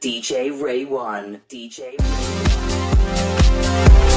DJ Ray One. DJ Ray I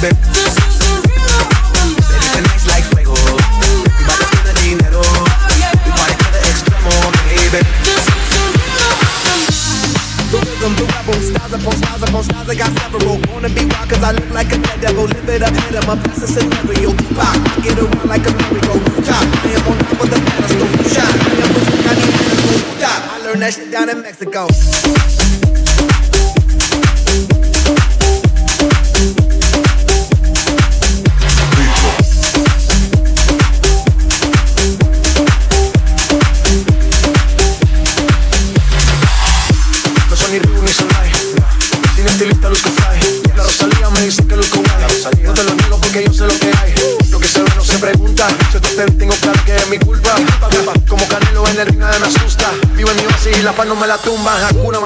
baby. Upon I got several. Wanna be I live like a devil. It up, up, get around like a merry-go. I am on top of the pedestal. I am I learned that shit down in Mexico. Me la tumba. Hakuna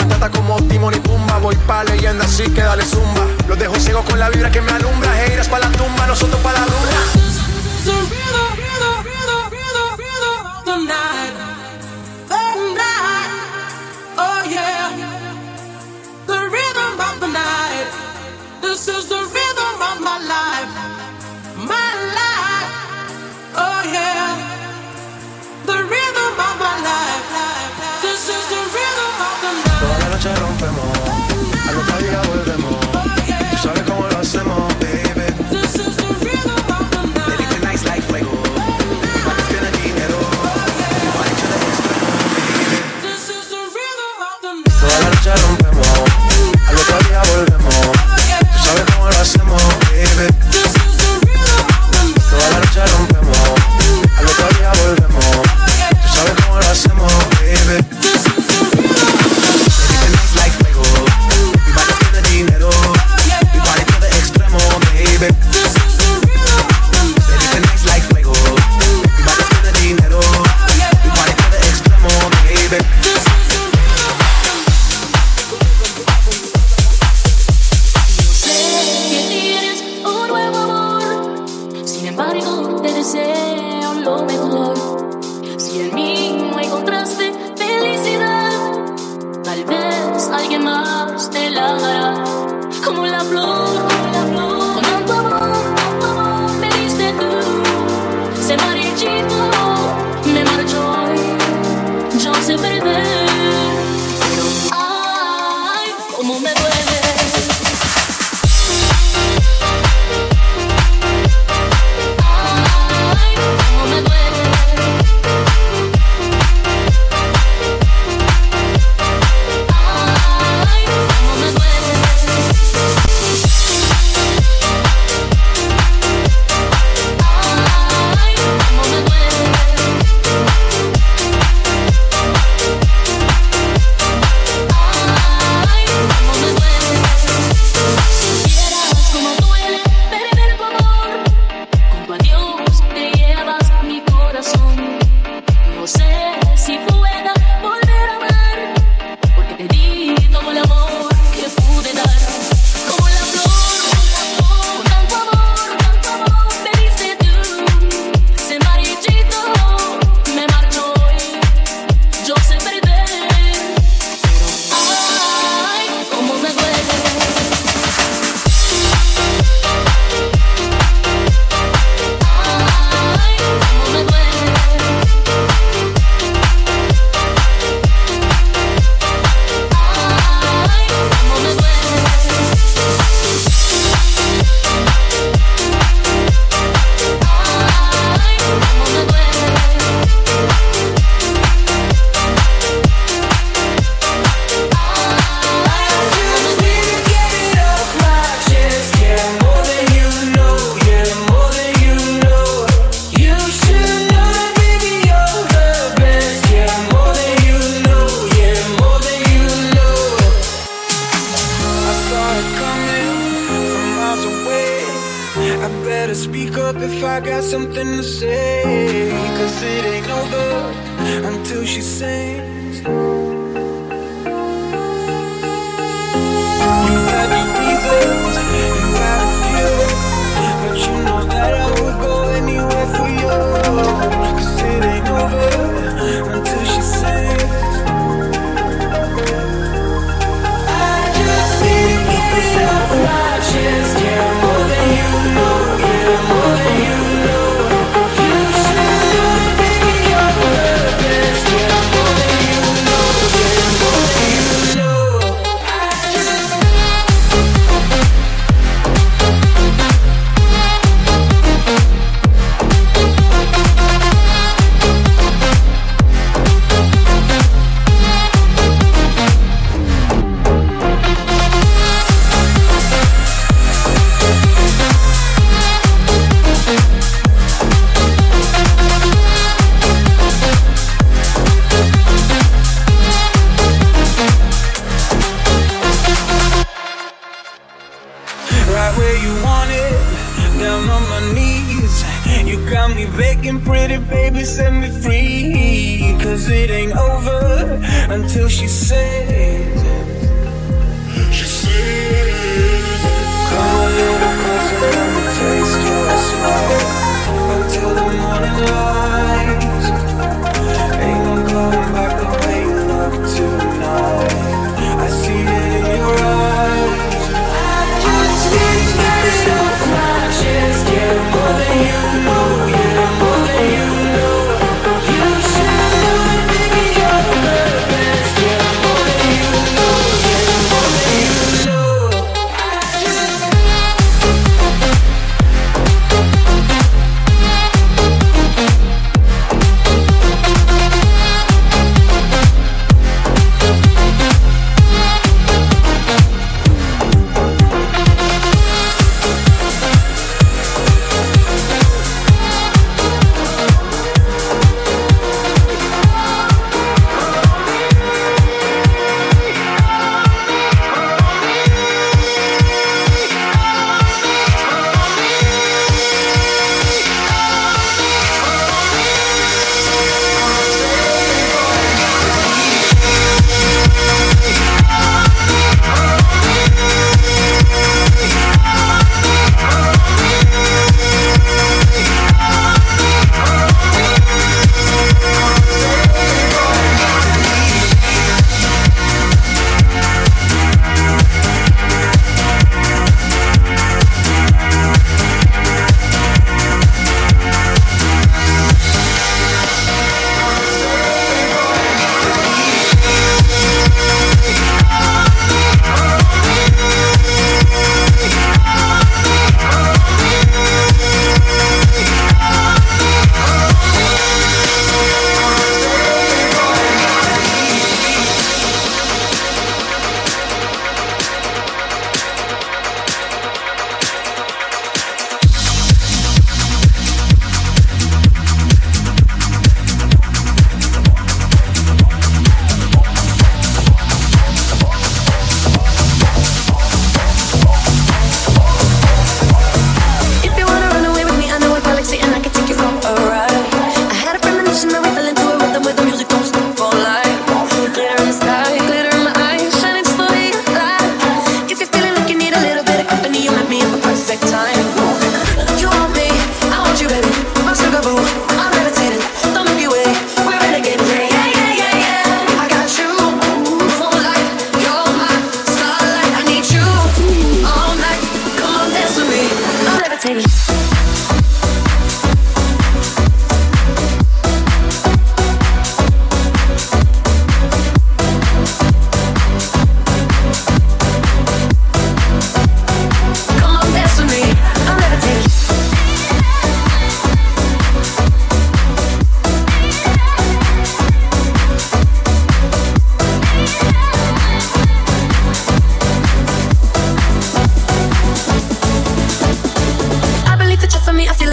Thank you.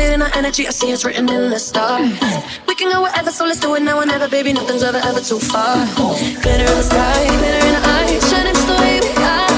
in our energy. I see it's written in the stars. We can go wherever, so let's do it now or never, baby. Nothing's ever, ever too far. Glitter in the sky, glitter in the eyes, shining just the way we are.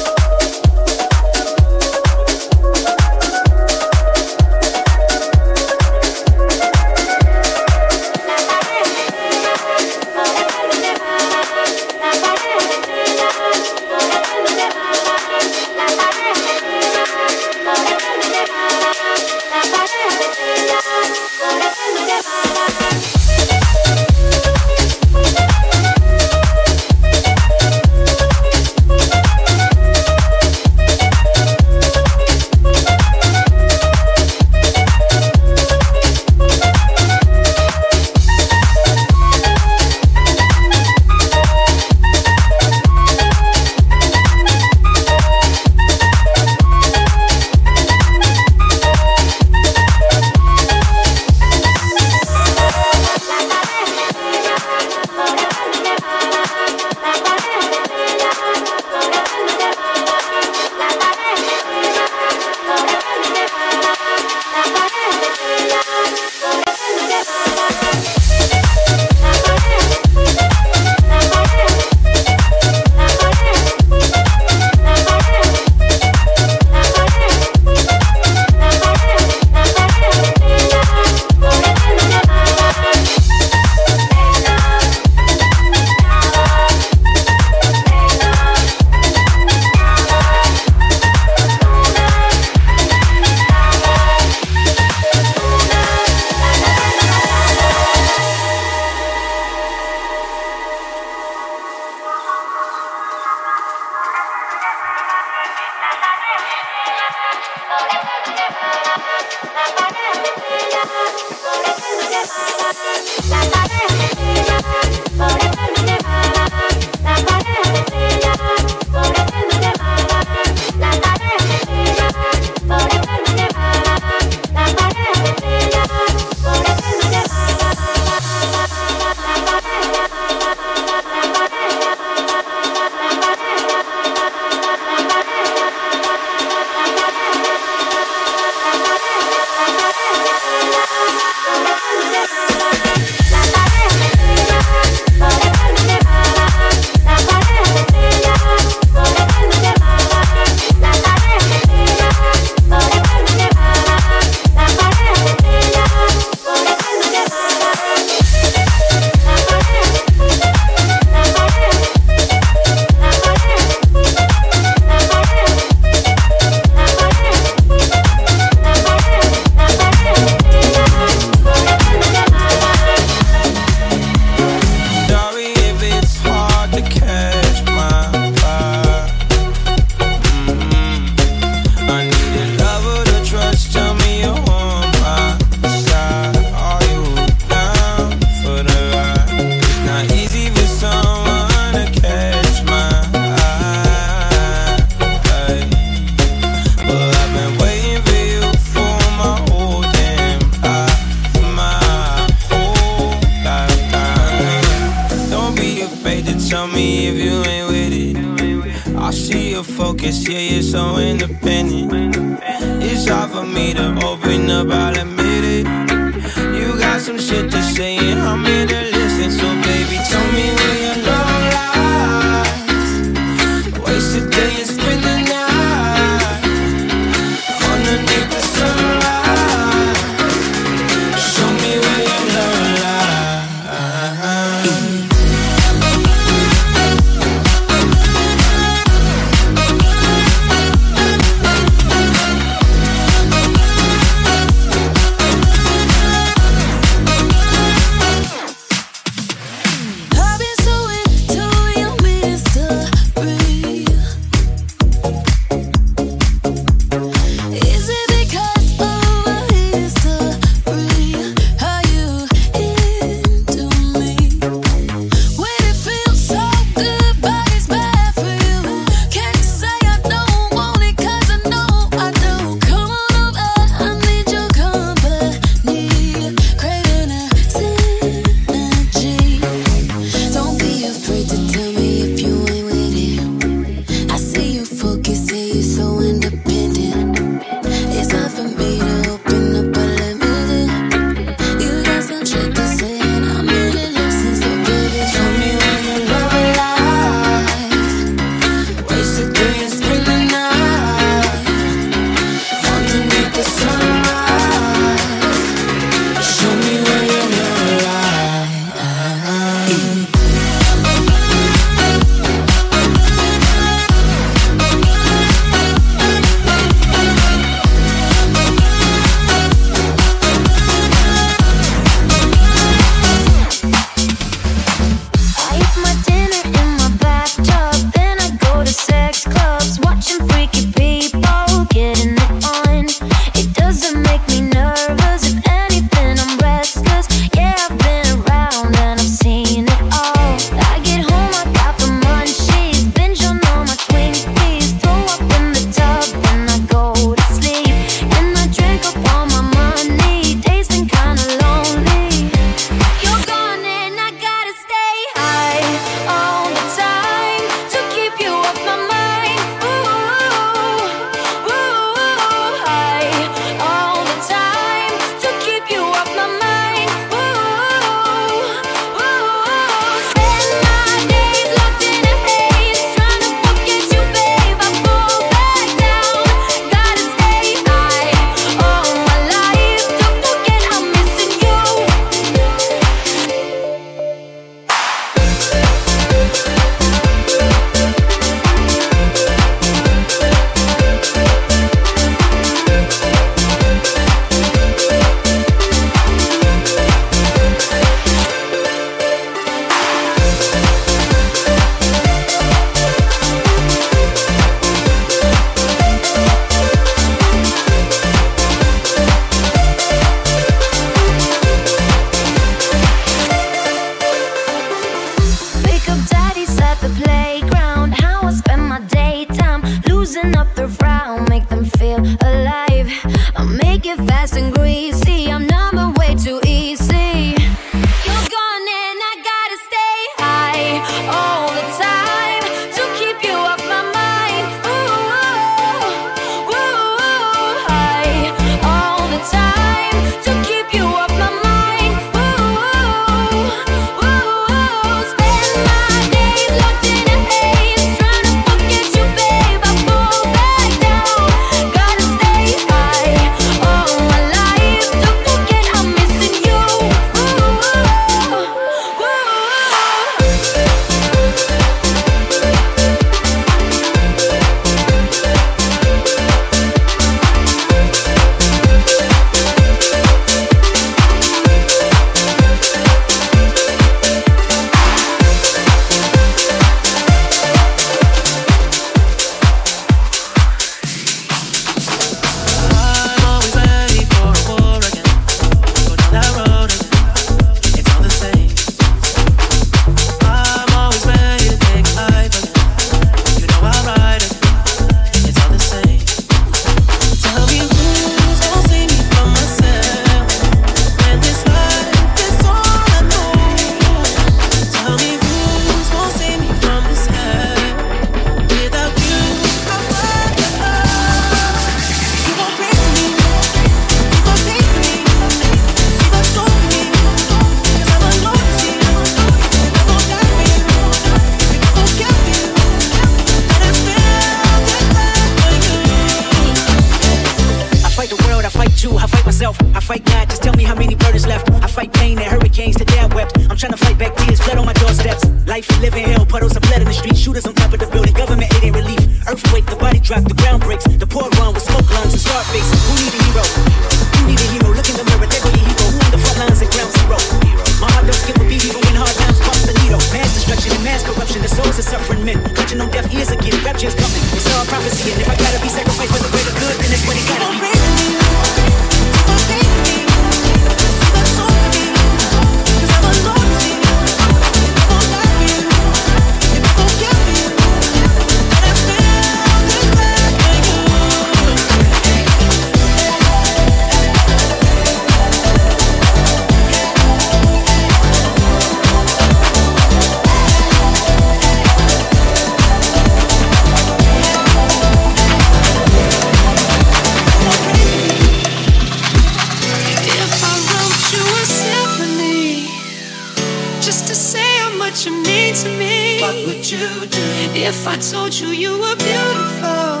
what you mean to me. What would you do if I told you you were beautiful?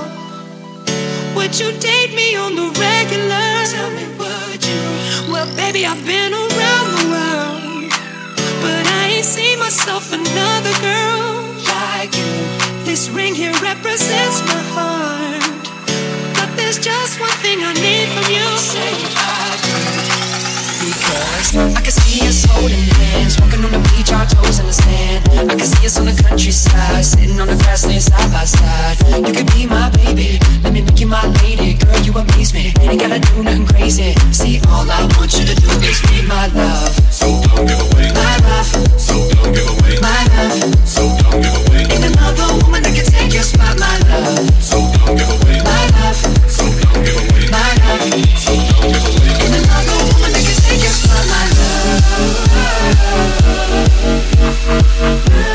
Would you date me on the regular? Tell me, would you? Well, baby, I've been around the world, but I ain't seen myself another girl like you. This ring here represents my heart, but there's just one thing I need from you. Say I can see us holding hands, walking on the beach, our toes in the sand. I can see us on the countryside, sitting on the grassland side by side. You could be my baby, let me make you my lady, girl. You amaze me, ain't gotta do nothing crazy. See, all I want you to do is be my love. So don't give away my love. So don't give away my love. So don't give away. Ain't another woman that can take your spot, my love. So don't give away my love. So Yeah.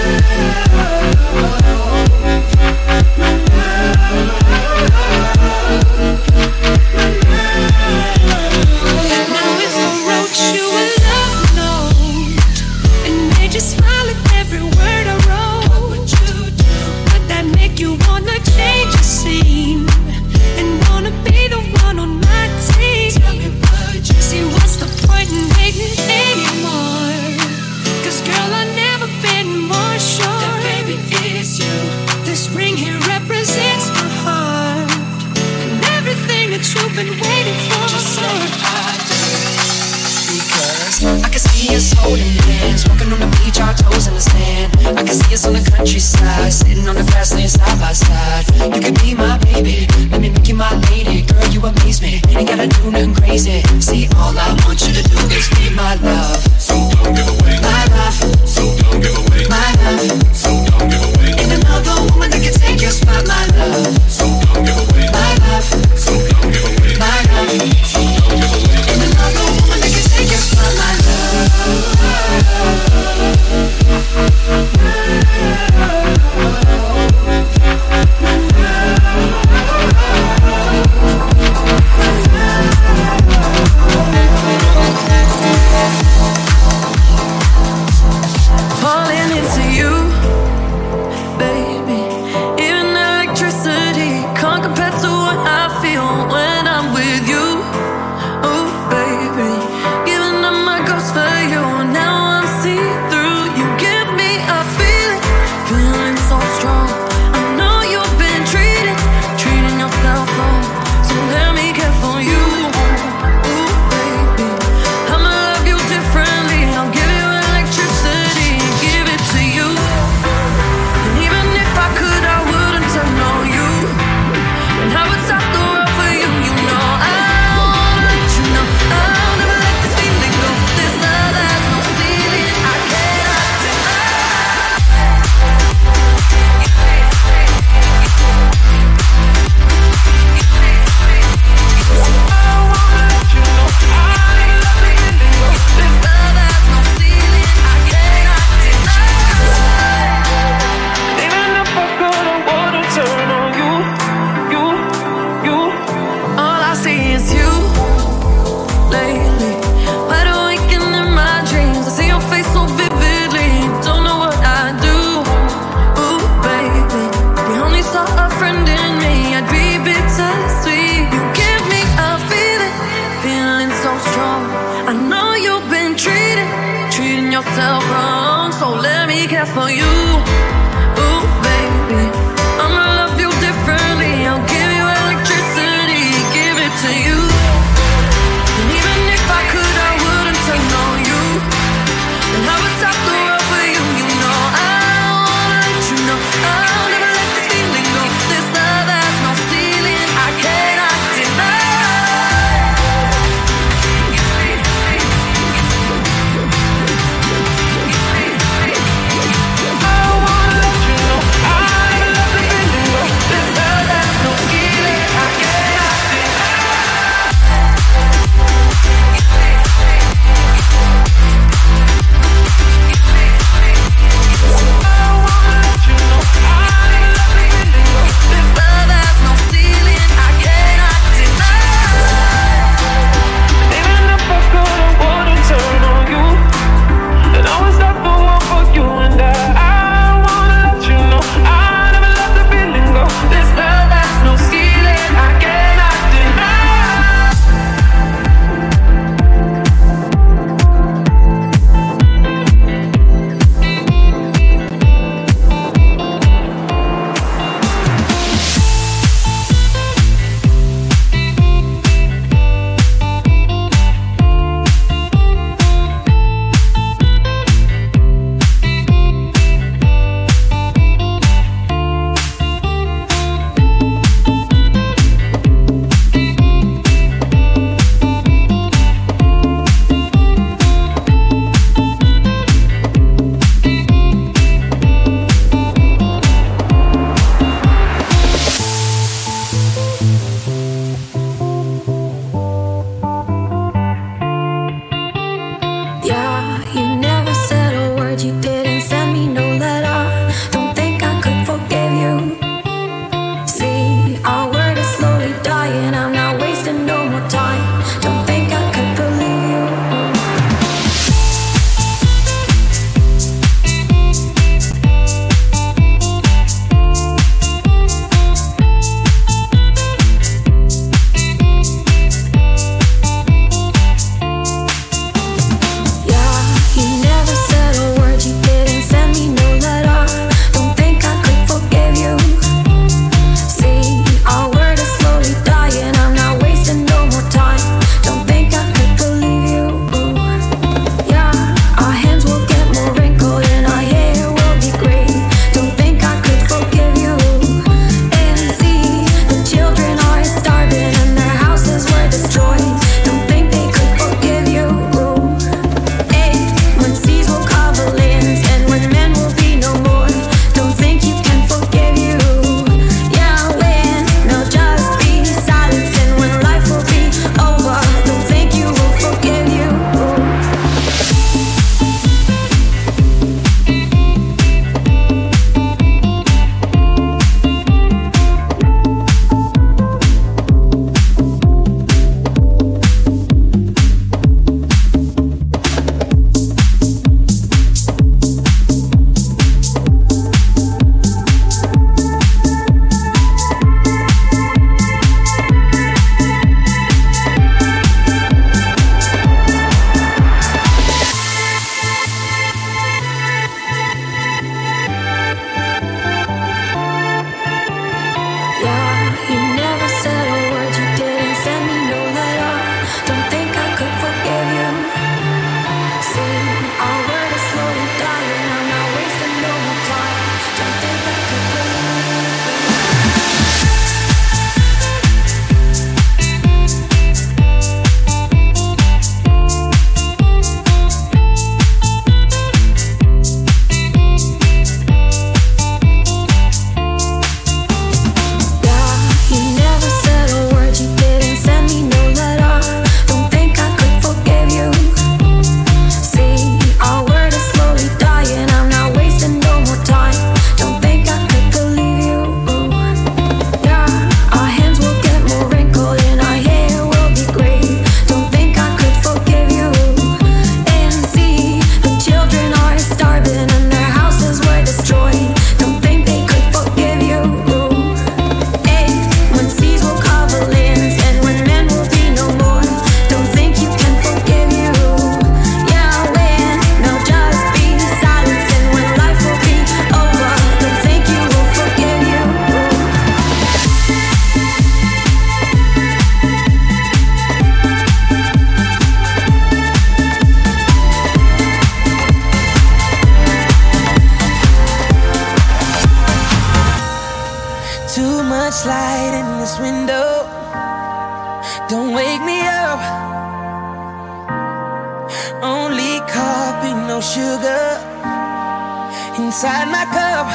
inside my cup.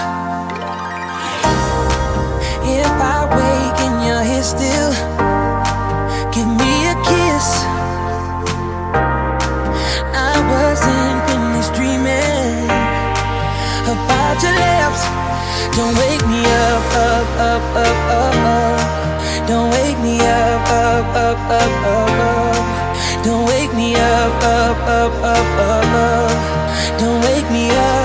If I wake and you're here still, give me a kiss. I wasn't finished dreaming about your lips. Don't wake me up, up, up, up, up, up. Don't wake me up, up, up, up, up, up. Don't wake me up, up, up, up, up, up. Don't wake me up.